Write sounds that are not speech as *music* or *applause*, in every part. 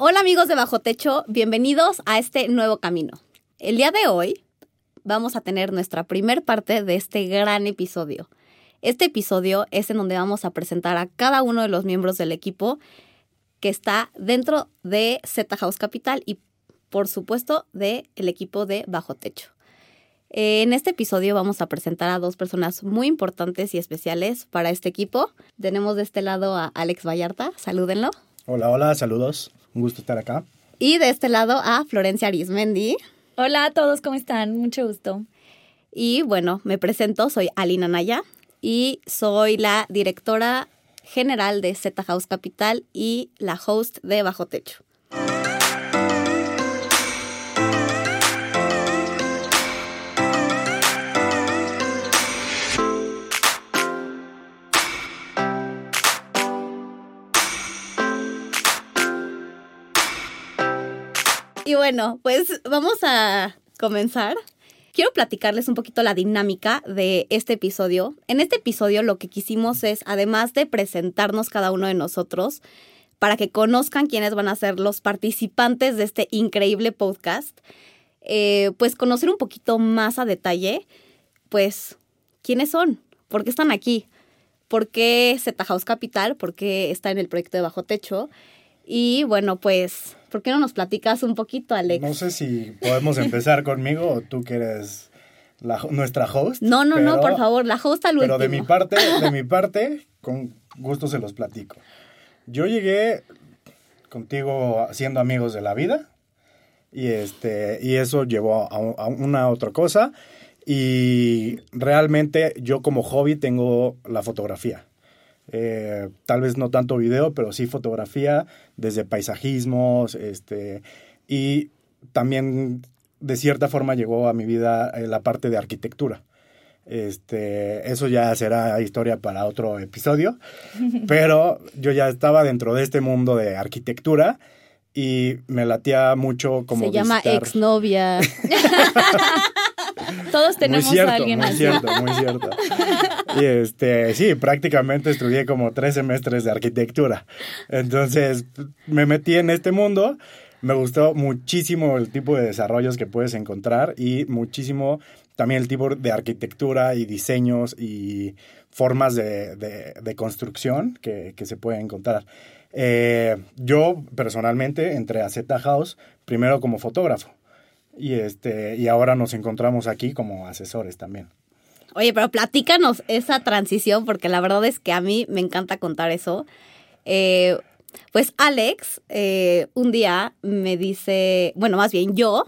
Hola amigos de Bajo Techo, bienvenidos a este nuevo camino. El día de hoy vamos a tener nuestra primer parte de este gran episodio. Este episodio es en donde vamos a presentar a cada uno de los miembros del equipo que está dentro de Z House Capital y por supuesto del el equipo de Bajo Techo. En este episodio vamos a presentar a dos personas muy importantes y especiales para este equipo. Tenemos de este lado a Alex Vallarta, salúdenlo. Hola, hola, saludos. Un gusto estar acá. Y de este lado a Florencia Arismendi. Hola a todos, ¿cómo están? Mucho gusto. Y bueno, me presento, soy Alina Naya y soy la directora general de Z House Capital y la host de Bajo Techo. Y bueno, pues vamos a comenzar. Quiero platicarles un poquito la dinámica de este episodio. En este episodio lo que quisimos es, además de presentarnos cada uno de nosotros, para que conozcan quiénes van a ser los participantes de este increíble podcast, eh, pues conocer un poquito más a detalle, pues, quiénes son, por qué están aquí, por qué Z House Capital, por qué está en el proyecto de Bajo Techo. Y bueno, pues ¿Por qué no nos platicas un poquito, Alex? No sé si podemos empezar conmigo o tú que eres la, nuestra host. No, no, no, por favor, la host al último. Pero de mi parte, de mi parte, con gusto se los platico. Yo llegué contigo siendo amigos de la vida y este y eso llevó a, a una otra cosa y realmente yo como hobby tengo la fotografía. Eh, tal vez no tanto video, pero sí fotografía, desde paisajismos, este, y también de cierta forma llegó a mi vida eh, la parte de arquitectura. Este, eso ya será historia para otro episodio, *laughs* pero yo ya estaba dentro de este mundo de arquitectura y me latía mucho como Se llama exnovia. *laughs* Todos tenemos muy cierto, a alguien muy cierto, muy cierto. Y este, sí, prácticamente estudié como tres semestres de arquitectura. Entonces, me metí en este mundo. Me gustó muchísimo el tipo de desarrollos que puedes encontrar y muchísimo también el tipo de arquitectura y diseños y formas de, de, construcción que, que, se pueden encontrar. Eh, yo personalmente entré a Z House primero como fotógrafo y, este, y ahora nos encontramos aquí como asesores también. Oye, pero platícanos esa transición, porque la verdad es que a mí me encanta contar eso. Eh, pues Alex, eh, un día me dice, bueno, más bien yo,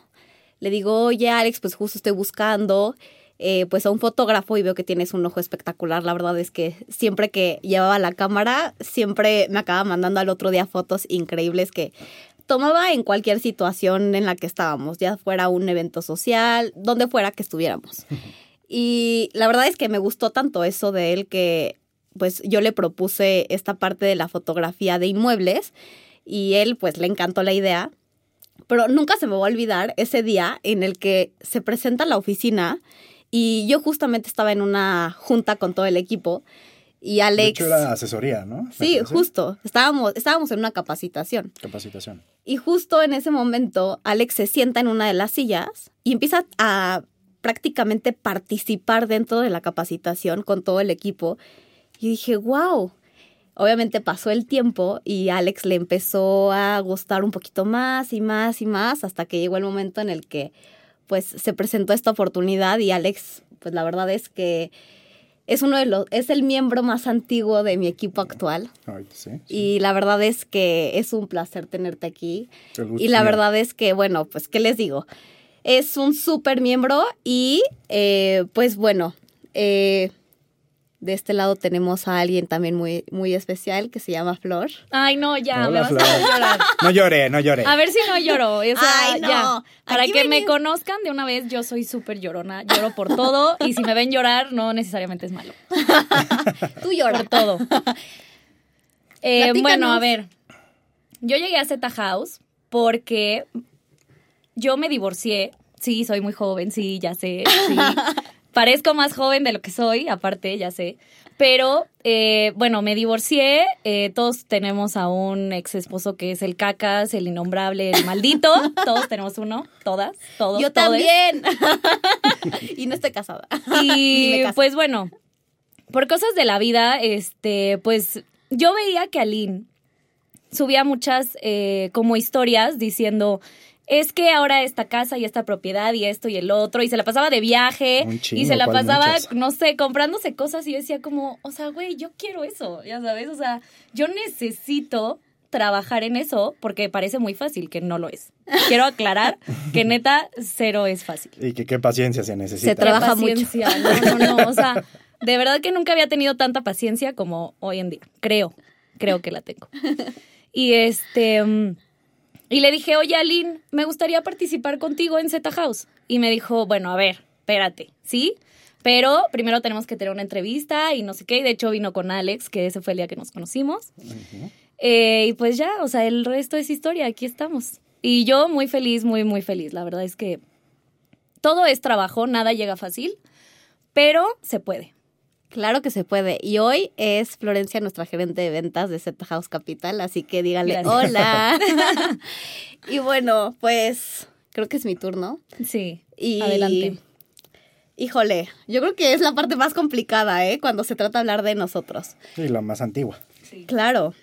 le digo, oye Alex, pues justo estoy buscando eh, pues a un fotógrafo y veo que tienes un ojo espectacular. La verdad es que siempre que llevaba la cámara, siempre me acaba mandando al otro día fotos increíbles que tomaba en cualquier situación en la que estábamos, ya fuera un evento social, donde fuera que estuviéramos. *laughs* Y la verdad es que me gustó tanto eso de él que pues yo le propuse esta parte de la fotografía de inmuebles y él pues le encantó la idea. Pero nunca se me va a olvidar ese día en el que se presenta la oficina y yo justamente estaba en una junta con todo el equipo y Alex... De hecho era asesoría, ¿no? Sí, justo. Estábamos, estábamos en una capacitación. Capacitación. Y justo en ese momento, Alex se sienta en una de las sillas y empieza a prácticamente participar dentro de la capacitación con todo el equipo. Y dije, wow. Obviamente pasó el tiempo y Alex le empezó a gustar un poquito más y más y más hasta que llegó el momento en el que pues se presentó esta oportunidad y Alex, pues la verdad es que es uno de los, es el miembro más antiguo de mi equipo actual. Y la verdad es que es un placer tenerte aquí. Y la verdad es que, bueno, pues, ¿qué les digo? Es un súper miembro y, eh, pues bueno, eh, de este lado tenemos a alguien también muy, muy especial que se llama Flor. Ay, no, ya, me vas a llorar. No lloré, no lloré. A ver si no lloro. Ay, no. Para que me conozcan de una vez, yo soy súper llorona. Lloro por todo y si me ven llorar, no necesariamente es malo. *laughs* Tú lloras. Por todo. Eh, bueno, a ver. Yo llegué a Z House porque yo me divorcié. Sí, soy muy joven, sí, ya sé. *laughs* Sí. parezco más joven de lo que soy, aparte, ya sé. Pero, eh, bueno, me divorcié. Eh, todos tenemos a un ex esposo que es el cacas, el innombrable, el maldito. *laughs* todos tenemos uno, todas, todos. Yo también. *laughs* y no estoy casada. Y pues bueno, por cosas de la vida, este, pues yo veía que Aline subía muchas eh, como historias diciendo es que ahora esta casa y esta propiedad y esto y el otro, y se la pasaba de viaje y se la pasaba, no sé, comprándose cosas y yo decía como, o sea, güey, yo quiero eso, ya sabes, o sea, yo necesito trabajar en eso porque parece muy fácil, que no lo es. Quiero aclarar que neta cero es fácil. Y que qué paciencia se necesita. Se trabaja mucho. No, no, no, o sea, de verdad que nunca había tenido tanta paciencia como hoy en día. Creo, creo que la tengo. Y este... Y le dije, oye, Aline, me gustaría participar contigo en Z House. Y me dijo, bueno, a ver, espérate, ¿sí? Pero primero tenemos que tener una entrevista y no sé qué. Y de hecho vino con Alex, que ese fue el día que nos conocimos. Eh, y pues ya, o sea, el resto es historia, aquí estamos. Y yo muy feliz, muy, muy feliz. La verdad es que todo es trabajo, nada llega fácil, pero se puede. Claro que se puede. Y hoy es Florencia, nuestra gerente de ventas de Z House Capital, así que díganle hola. *laughs* y bueno, pues creo que es mi turno. Sí. Y adelante. Híjole, yo creo que es la parte más complicada, ¿eh? Cuando se trata de hablar de nosotros. Sí, la más antigua. Sí. Claro.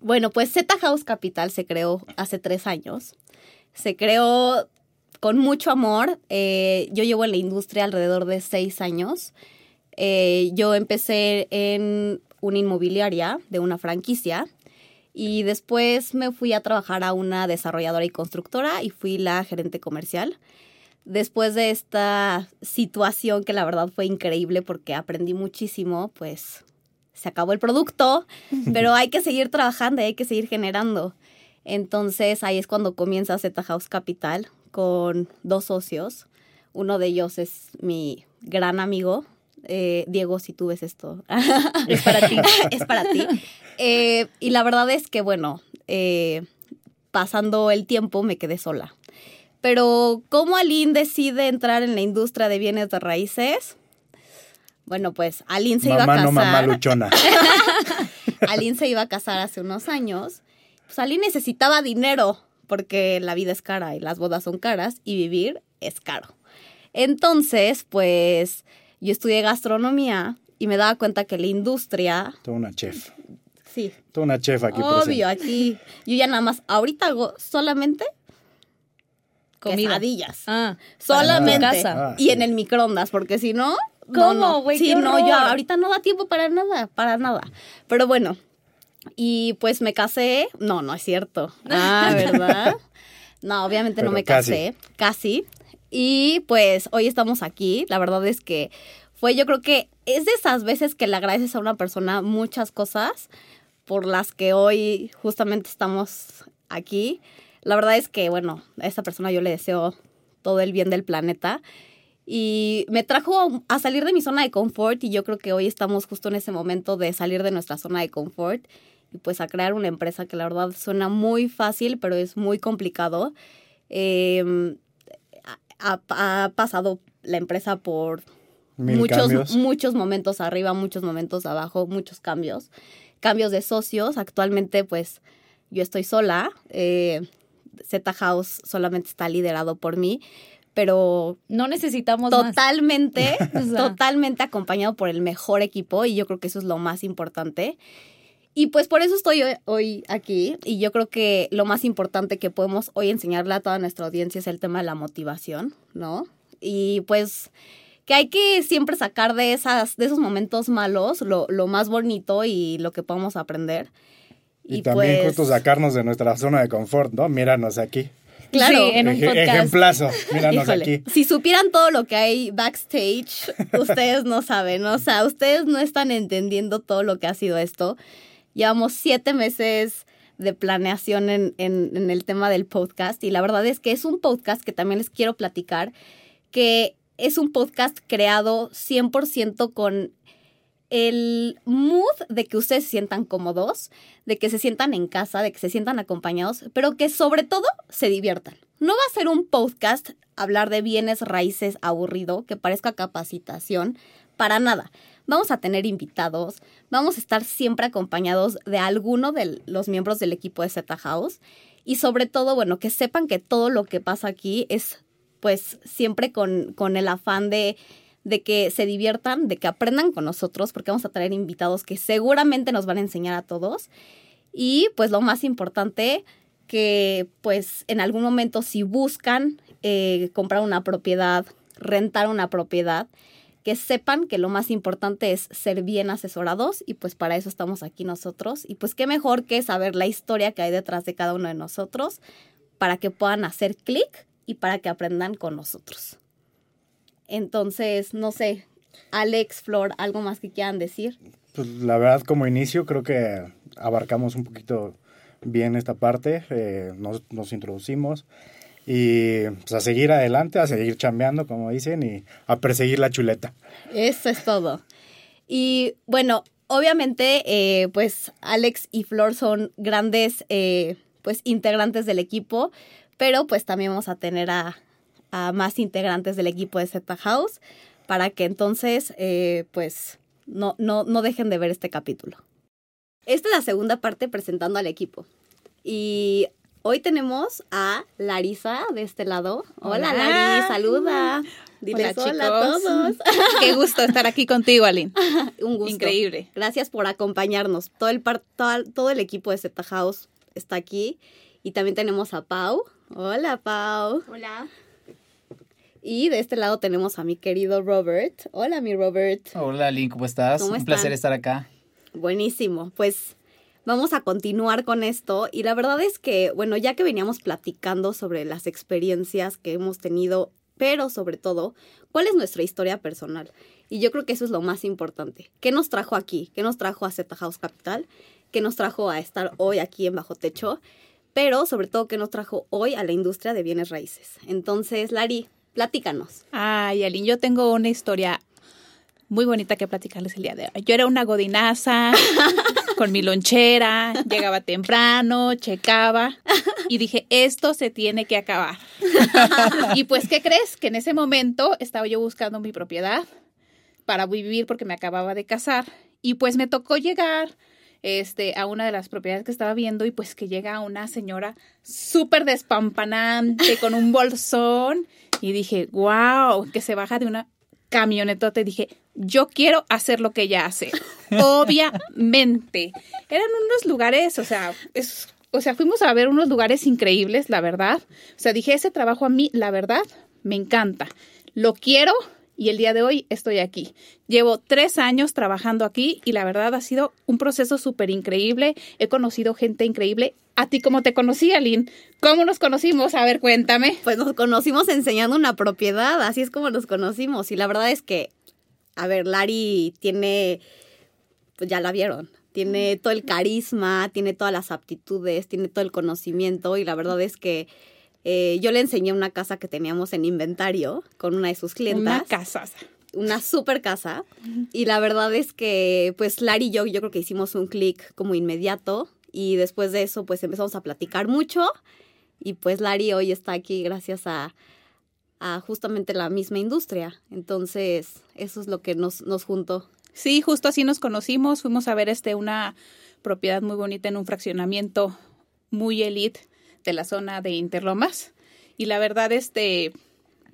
Bueno, pues Z House Capital se creó hace tres años. Se creó con mucho amor. Eh, yo llevo en la industria alrededor de seis años. Eh, yo empecé en una inmobiliaria de una franquicia y después me fui a trabajar a una desarrolladora y constructora y fui la gerente comercial. Después de esta situación que la verdad fue increíble porque aprendí muchísimo, pues se acabó el producto, *laughs* pero hay que seguir trabajando y hay que seguir generando. Entonces ahí es cuando comienza Z House Capital con dos socios. Uno de ellos es mi gran amigo, eh, Diego, si tú ves esto, *laughs* es para ti. *laughs* es para ti. Eh, y la verdad es que, bueno, eh, pasando el tiempo me quedé sola. Pero, ¿cómo Aline decide entrar en la industria de bienes de raíces? Bueno, pues Aline se iba a casar. No, mamá luchona. *laughs* Aline se iba a casar hace unos años. Pues Aline necesitaba dinero porque la vida es cara y las bodas son caras y vivir es caro. Entonces, pues yo estudié gastronomía y me daba cuenta que la industria... Toda una chef. Sí. Toda una chef aquí Obvio, aquí. Yo ya nada más, ahorita hago solamente comida. quesadillas. Ah, solamente. Casa. Ah, y en el microondas, porque si no... ¿Cómo, güey? Sí, no, yo ahorita no da tiempo para nada, para nada. Pero bueno, y pues me casé. No, no es cierto. *laughs* Ah, ¿verdad? No, obviamente no me casé. Casi. Y pues hoy estamos aquí. La verdad es que fue, yo creo que es de esas veces que le agradeces a una persona muchas cosas por las que hoy justamente estamos aquí. La verdad es que, bueno, a esta persona yo le deseo todo el bien del planeta. Y me trajo a salir de mi zona de confort y yo creo que hoy estamos justo en ese momento de salir de nuestra zona de confort y pues a crear una empresa que la verdad suena muy fácil, pero es muy complicado. Eh, ha, pasado la empresa por muchos, muchos momentos arriba, muchos momentos abajo, muchos cambios. Cambios de socios. Actualmente, pues, yo estoy sola. Eh, Z House solamente está liderado por mí, pero no necesitamos totalmente, *laughs* totalmente acompañado por el mejor equipo y yo creo que eso es lo más importante. Y pues por eso estoy hoy aquí y yo creo que lo más importante que podemos hoy enseñarle a toda nuestra audiencia es el tema de la motivación, ¿no? Y pues que hay que siempre sacar de, esas, de esos momentos malos lo, más bonito y lo que podemos aprender. Y, también pues justo sacarnos de nuestra zona de confort, ¿no? Míranos aquí. Claro, en un podcast. Ejemplazo, míranos aquí. Si supieran todo lo que hay backstage, *laughs* ustedes no saben, o sea, ustedes no están entendiendo todo lo que ha sido esto. Llevamos siete meses de planeación en, el tema del podcast y la verdad es que es un podcast que también les quiero platicar, que es un podcast creado 100% con el mood de que ustedes se sientan cómodos, de que se sientan en casa, de que se sientan acompañados, pero que sobre todo se diviertan. No va a ser un podcast hablar de bienes raíces aburrido, que parezca capacitación, para nada. Vamos a tener invitados, vamos a estar siempre acompañados de alguno de los miembros del equipo de Z House y sobre todo, bueno, que sepan que todo lo que pasa aquí es pues siempre con, con el afán de de que se diviertan, de que aprendan con nosotros, porque vamos a traer invitados que seguramente nos van a enseñar a todos. Y pues lo más importante, que pues en algún momento si buscan eh, comprar una propiedad, rentar una propiedad, que sepan que lo más importante es ser bien asesorados y pues para eso estamos aquí nosotros. Y pues qué mejor que saber la historia que hay detrás de cada uno de nosotros para que puedan hacer clic y para que aprendan con nosotros. Entonces, no sé, Alex, Flor, ¿algo más que quieran decir? Pues la verdad, como inicio, creo que abarcamos un poquito bien esta parte, eh, nos, nos, introducimos y pues, a seguir adelante, a seguir chambeando, como dicen, y a perseguir la chuleta. Eso es todo. Y bueno, obviamente, eh, pues Alex y Flor son grandes, eh, pues, integrantes del equipo, pero pues también vamos a tener a, más integrantes del equipo de Z House para que entonces, eh, pues, no, no, no dejen de ver este capítulo. Esta es la segunda parte presentando al equipo. Y hoy tenemos a Larisa de este lado. Hola, Larisa, saluda. Diles hola, a todos. *laughs* Qué gusto estar aquí contigo, Aline. *laughs* Un gusto. Increíble. Gracias por acompañarnos. Todo el, todo, todo el equipo de Z House está aquí. Y también tenemos a Pau. Hola, Pau. Hola. Y de este lado tenemos a mi querido Robert. Hola, mi Robert. Hola, Lynn, ¿cómo estás? Un placer estar acá. Buenísimo. Pues vamos a continuar con esto. Y la verdad es que, bueno, ya que veníamos platicando sobre las experiencias que hemos tenido, pero sobre todo, ¿cuál es nuestra historia personal? Y yo creo que eso es lo más importante. ¿Qué nos trajo aquí? ¿Qué nos trajo a Z House Capital? ¿Qué nos trajo a estar hoy aquí en Bajo Techo? Pero sobre todo, ¿qué nos trajo hoy a la industria de bienes raíces? Entonces, Lari, Platícanos. Ay, Aline, yo tengo una historia muy bonita que platicarles el día de hoy. Yo era una godinaza *laughs* con mi lonchera, *laughs* llegaba temprano, checaba y dije, esto se tiene que acabar. *laughs* y pues, ¿qué crees? Que en ese momento estaba yo buscando mi propiedad para vivir porque me acababa de casar y pues me tocó llegar este, a una de las propiedades que estaba viendo y pues que llega una señora súper despampanante con un bolsón y dije, wow, que se baja de una camionetota y dije, yo quiero hacer lo que ella hace. *laughs* Obviamente. Eran unos lugares, o sea, es, o sea, fuimos a ver unos lugares increíbles, la verdad. O sea, dije, ese trabajo a mí, la verdad, me encanta. Lo quiero, y el día de hoy estoy aquí. Llevo tres años trabajando aquí y la verdad ha sido un proceso súper increíble. He conocido gente increíble. ¿A ti cómo te conocí, Aline? ¿Cómo nos conocimos? A ver, cuéntame. Pues nos conocimos enseñando una propiedad, así es como nos conocimos. Y la verdad es que, a ver, Lari tiene, pues ya la vieron, tiene todo el carisma, tiene todas las aptitudes, tiene todo el conocimiento y la verdad es que eh, yo le enseñé una casa que teníamos en inventario con una de sus clientas. Una casa. Una super casa. Y la verdad es que, pues, Lari y yo, yo creo que hicimos un clic como inmediato. Y después de eso, pues, empezamos a platicar mucho. Y pues, Lari hoy está aquí gracias a, a justamente la misma industria. Entonces, eso es lo que nos, nos juntó. Sí, justo así nos conocimos. Fuimos a ver este una propiedad muy bonita en un fraccionamiento muy elite de la zona de Interlomas. Y la verdad, este,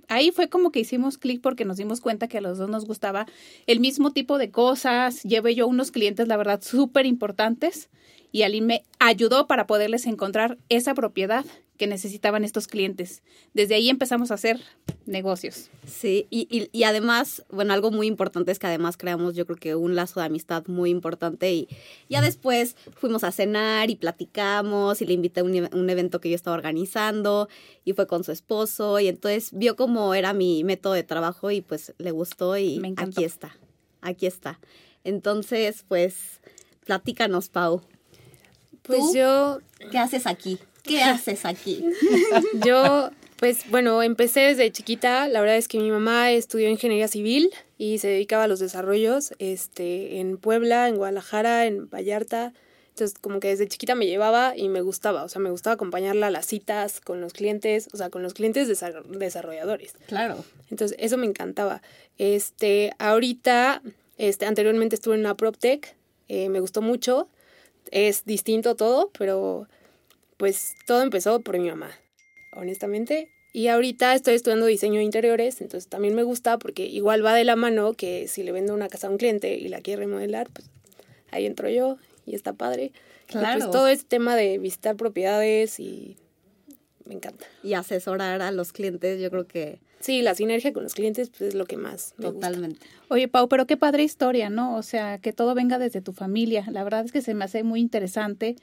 ahí fue como que hicimos clic porque nos dimos cuenta que a los dos nos gustaba el mismo tipo de cosas. Llevé yo unos clientes, la verdad, súper importantes y Aline me ayudó para poderles encontrar esa propiedad que necesitaban estos clientes. Desde ahí empezamos a hacer negocios. Sí, y, y, además, bueno, algo muy importante es que además creamos yo creo que un lazo de amistad muy importante y ya después fuimos a cenar y platicamos y le invité a un, un evento que yo estaba organizando y fue con su esposo y entonces vio cómo era mi método de trabajo y pues le gustó y aquí está, aquí está. Entonces, pues, platícanos, Pau. Pues yo... ¿Qué haces aquí? ¿Qué haces aquí? *laughs* Yo, pues bueno, empecé desde chiquita. La verdad es que mi mamá estudió ingeniería civil y se dedicaba a los desarrollos este, en Puebla, en Guadalajara, en Vallarta. Entonces, como que desde chiquita me llevaba y me gustaba, o sea, me gustaba acompañarla a las citas con los clientes, o sea, con los clientes desarrolladores. Claro. Entonces, eso me encantaba. Este, ahorita, este, anteriormente estuve en una PropTech, eh, me gustó mucho, es distinto todo, pero pues todo empezó por mi mamá, honestamente. Y ahorita estoy estudiando diseño de interiores, entonces también me gusta porque igual va de la mano que si le vendo una casa a un cliente y la quiere remodelar, pues ahí entro yo y está padre. Pues, claro. pues todo este tema de visitar propiedades y me encanta. Y asesorar a los clientes, yo creo que... Sí, la sinergia con los clientes pues, es lo que más me Totalmente. Oye, Pau, pero qué padre historia, ¿no? O sea, que todo venga desde tu familia. La verdad es que se me hace muy interesante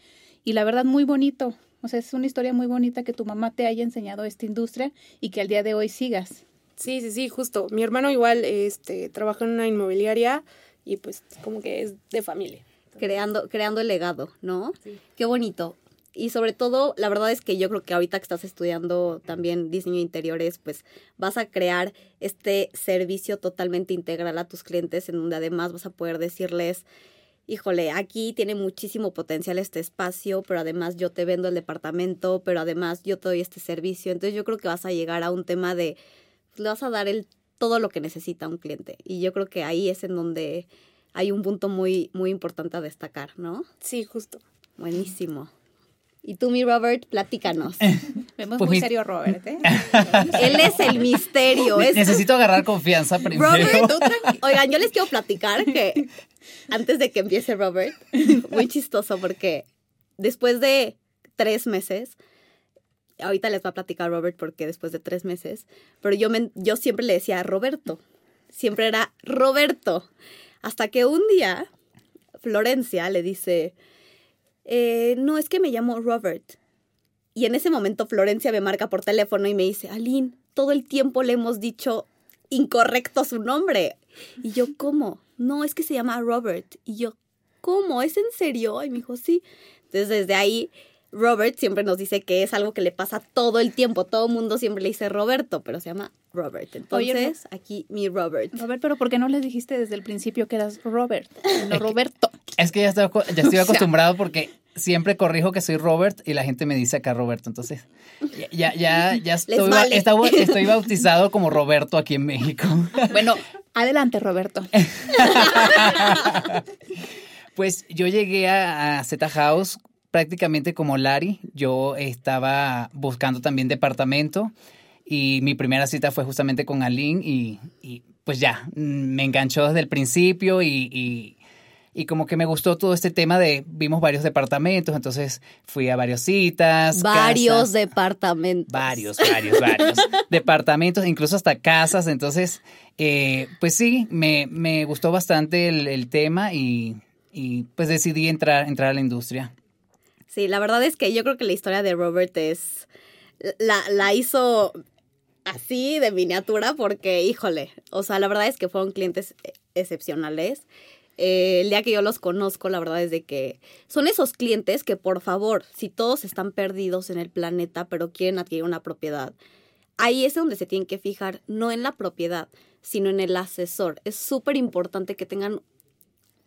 y la verdad muy bonito. O sea, es una historia muy bonita que tu mamá te haya enseñado esta industria y que al día de hoy sigas. Sí, sí, sí, justo. Mi hermano igual este, trabaja en una inmobiliaria y pues como que es de familia creando, creando el legado, ¿no? Sí. Qué bonito. Y sobre todo, la verdad es que yo creo que ahorita que estás estudiando también diseño de interiores, pues vas a crear este servicio totalmente integral a tus clientes, en donde además vas a poder decirles, híjole, aquí tiene muchísimo potencial este espacio, pero además yo te vendo el departamento, pero además yo te doy este servicio. Entonces yo creo que vas a llegar a un tema de, pues, le vas a dar el, todo lo que necesita un cliente. Y yo creo que ahí es en donde hay un punto muy, muy importante a destacar, ¿no? Sí, justo. Buenísimo. Y tú, mi Robert, platícanos. Vemos pues muy serio Robert, ¿eh? *laughs* Él es el misterio. Necesito agarrar confianza primero. Robert, Oigan, yo les quiero platicar que antes de que empiece Robert, muy chistoso porque después de tres meses, ahorita les va a platicar Robert porque después de tres meses, pero yo, me, yo siempre le decía Roberto, siempre era Roberto. Hasta que un día Florencia le dice, eh, no, es que me llamo Robert. Y en ese momento Florencia me marca por teléfono y me dice, Aline, todo el tiempo le hemos dicho incorrecto su nombre. Y yo, ¿cómo? No, es que se llama Robert. Y yo, ¿cómo? ¿Es en serio? Y me dijo, sí. Entonces desde ahí Robert siempre nos dice que es algo que le pasa todo el tiempo. Todo el mundo siempre le dice Roberto, pero se llama Robert. Entonces, aquí mi Robert. Robert, pero ¿por qué no le dijiste desde el principio que eras Robert, no *laughs* Roberto? Es que ya estoy, ya estoy *laughs* acostumbrado porque siempre corrijo que soy Robert y la gente me dice acá Roberto. Entonces, ya, ya, ya estoy, *laughs* estoy bautizado como Roberto aquí en México. Bueno, adelante, Roberto. Pues yo llegué a, Z House prácticamente como Lari. Yo estaba buscando también departamento y mi primera cita fue justamente con Aline y, pues ya, mm, me enganchó desde el principio y, y, como que me gustó todo este tema de, vimos varios departamentos, entonces fui a varias citas. Varios departamentos. Varios, varios, varios. *laughs* departamentos, incluso hasta casas, entonces, eh, pues sí, me, me gustó bastante el, el tema y, y pues decidí entrar, entrar a la industria. Sí, la verdad es que yo creo que la historia de Robert es. La, la hizo así de miniatura porque, híjole, o sea, la verdad es que fueron clientes excepcionales. Eh, el día que yo los conozco, la verdad es de que son esos clientes que, por favor, si todos están perdidos en el planeta, pero quieren adquirir una propiedad, ahí es donde se tienen que fijar, no en la propiedad, sino en el asesor. Es súper importante que tengan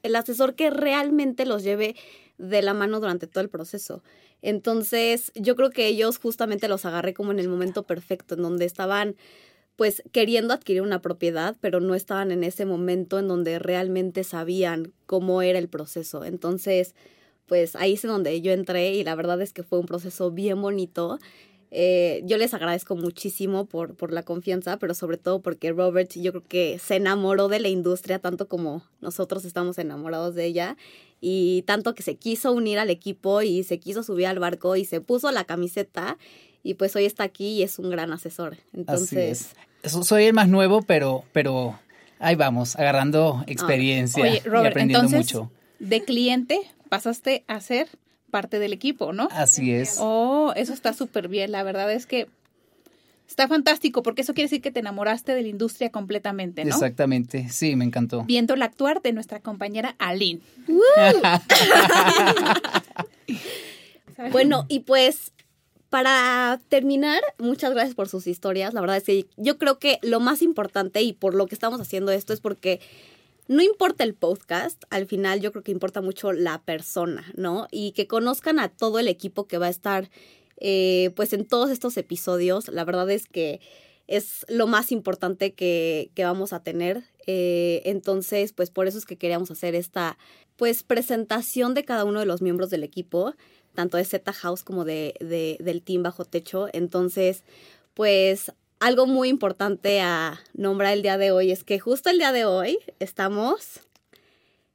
el asesor que realmente los lleve de la mano durante todo el proceso. Entonces, yo creo que ellos justamente los agarré como en el momento perfecto, en donde estaban pues queriendo adquirir una propiedad, pero no estaban en ese momento en donde realmente sabían cómo era el proceso. Entonces, pues ahí es donde yo entré y la verdad es que fue un proceso bien bonito. Eh, yo les agradezco muchísimo por, por la confianza, pero sobre todo porque Robert yo creo que se enamoró de la industria tanto como nosotros estamos enamorados de ella y tanto que se quiso unir al equipo y se quiso subir al barco y se puso la camiseta y pues hoy está aquí y es un gran asesor. Entonces, soy el más nuevo, pero pero ahí vamos, agarrando experiencia y aprendiendo mucho. De cliente pasaste a ser parte del equipo, ¿no? Así es. Oh, eso está súper bien. La verdad es que Está fantástico porque eso quiere decir que te enamoraste de la industria completamente, ¿no? Exactamente, sí, me encantó. Viendo el actuar de nuestra compañera Aline. *laughs* bueno, y pues para terminar, muchas gracias por sus historias. La verdad es que yo creo que lo más importante y por lo que estamos haciendo esto es porque no importa el podcast, al final yo creo que importa mucho la persona, ¿no? Y que conozcan a todo el equipo que va a estar, eh, pues en todos estos episodios. La verdad es que es lo más importante que, que vamos a tener. Eh, entonces, pues por eso es que queríamos hacer esta, pues, presentación de cada uno de los miembros del equipo, tanto de Z House como de, de, del Team Bajo Techo. Entonces, pues algo muy importante a nombrar el día de hoy es que justo el día de hoy estamos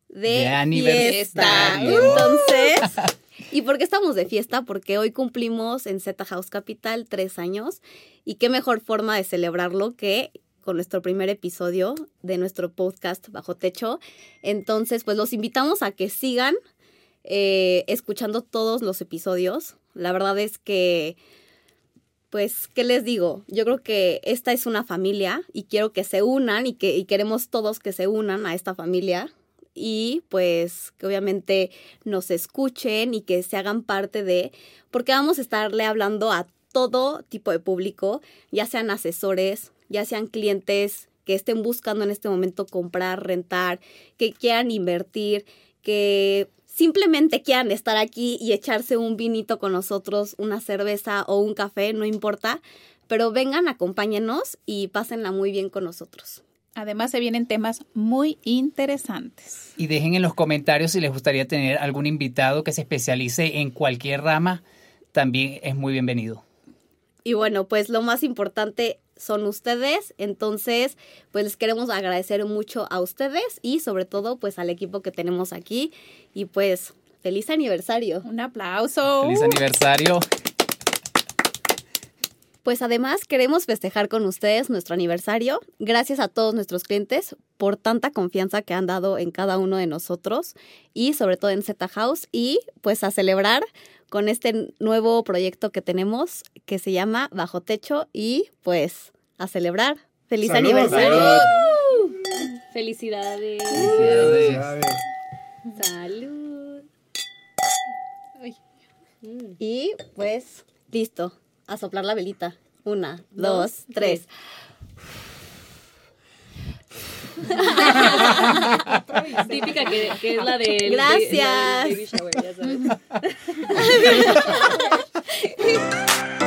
de, De fiesta. Entonces, *laughs* ¿y por qué estamos de fiesta? Porque hoy cumplimos en Z House Capital tres años y qué mejor forma de celebrarlo que con nuestro primer episodio de nuestro podcast Bajo Techo. Entonces, pues los invitamos a que sigan eh, escuchando todos los episodios. La verdad es que pues, ¿qué les digo? Yo creo que esta es una familia y quiero que se unan y que y queremos todos que se unan a esta familia y pues que obviamente nos escuchen y que se hagan parte de, porque vamos a estarle hablando a todo tipo de público, ya sean asesores, ya sean clientes que estén buscando en este momento comprar, rentar, que quieran invertir, que simplemente quieran estar aquí y echarse un vinito con nosotros, una cerveza o un café, no importa, pero vengan, acompáñenos y pásenla muy bien con nosotros. Además se vienen temas muy interesantes. Y dejen en los comentarios si les gustaría tener algún invitado que se especialice en cualquier rama, también es muy bienvenido. Y bueno, pues lo más importante son ustedes, entonces pues les queremos agradecer mucho a ustedes y sobre todo pues al equipo que tenemos aquí y pues feliz aniversario. Un aplauso. Feliz aniversario. Pues además queremos festejar con ustedes nuestro aniversario. Gracias a todos nuestros clientes por tanta confianza que han dado en cada uno de nosotros y sobre todo en Z House y pues a celebrar con este nuevo proyecto que tenemos que se llama Bajo Techo y pues a celebrar. ¡Feliz Salud, aniversario! salud. Felicidades. Felicidades. ¡Salud! Ay. Y pues listo, a soplar la velita. Una, dos, tres. *laughs* Típica que, que, es la de. Gracias. Ya sabes. *laughs*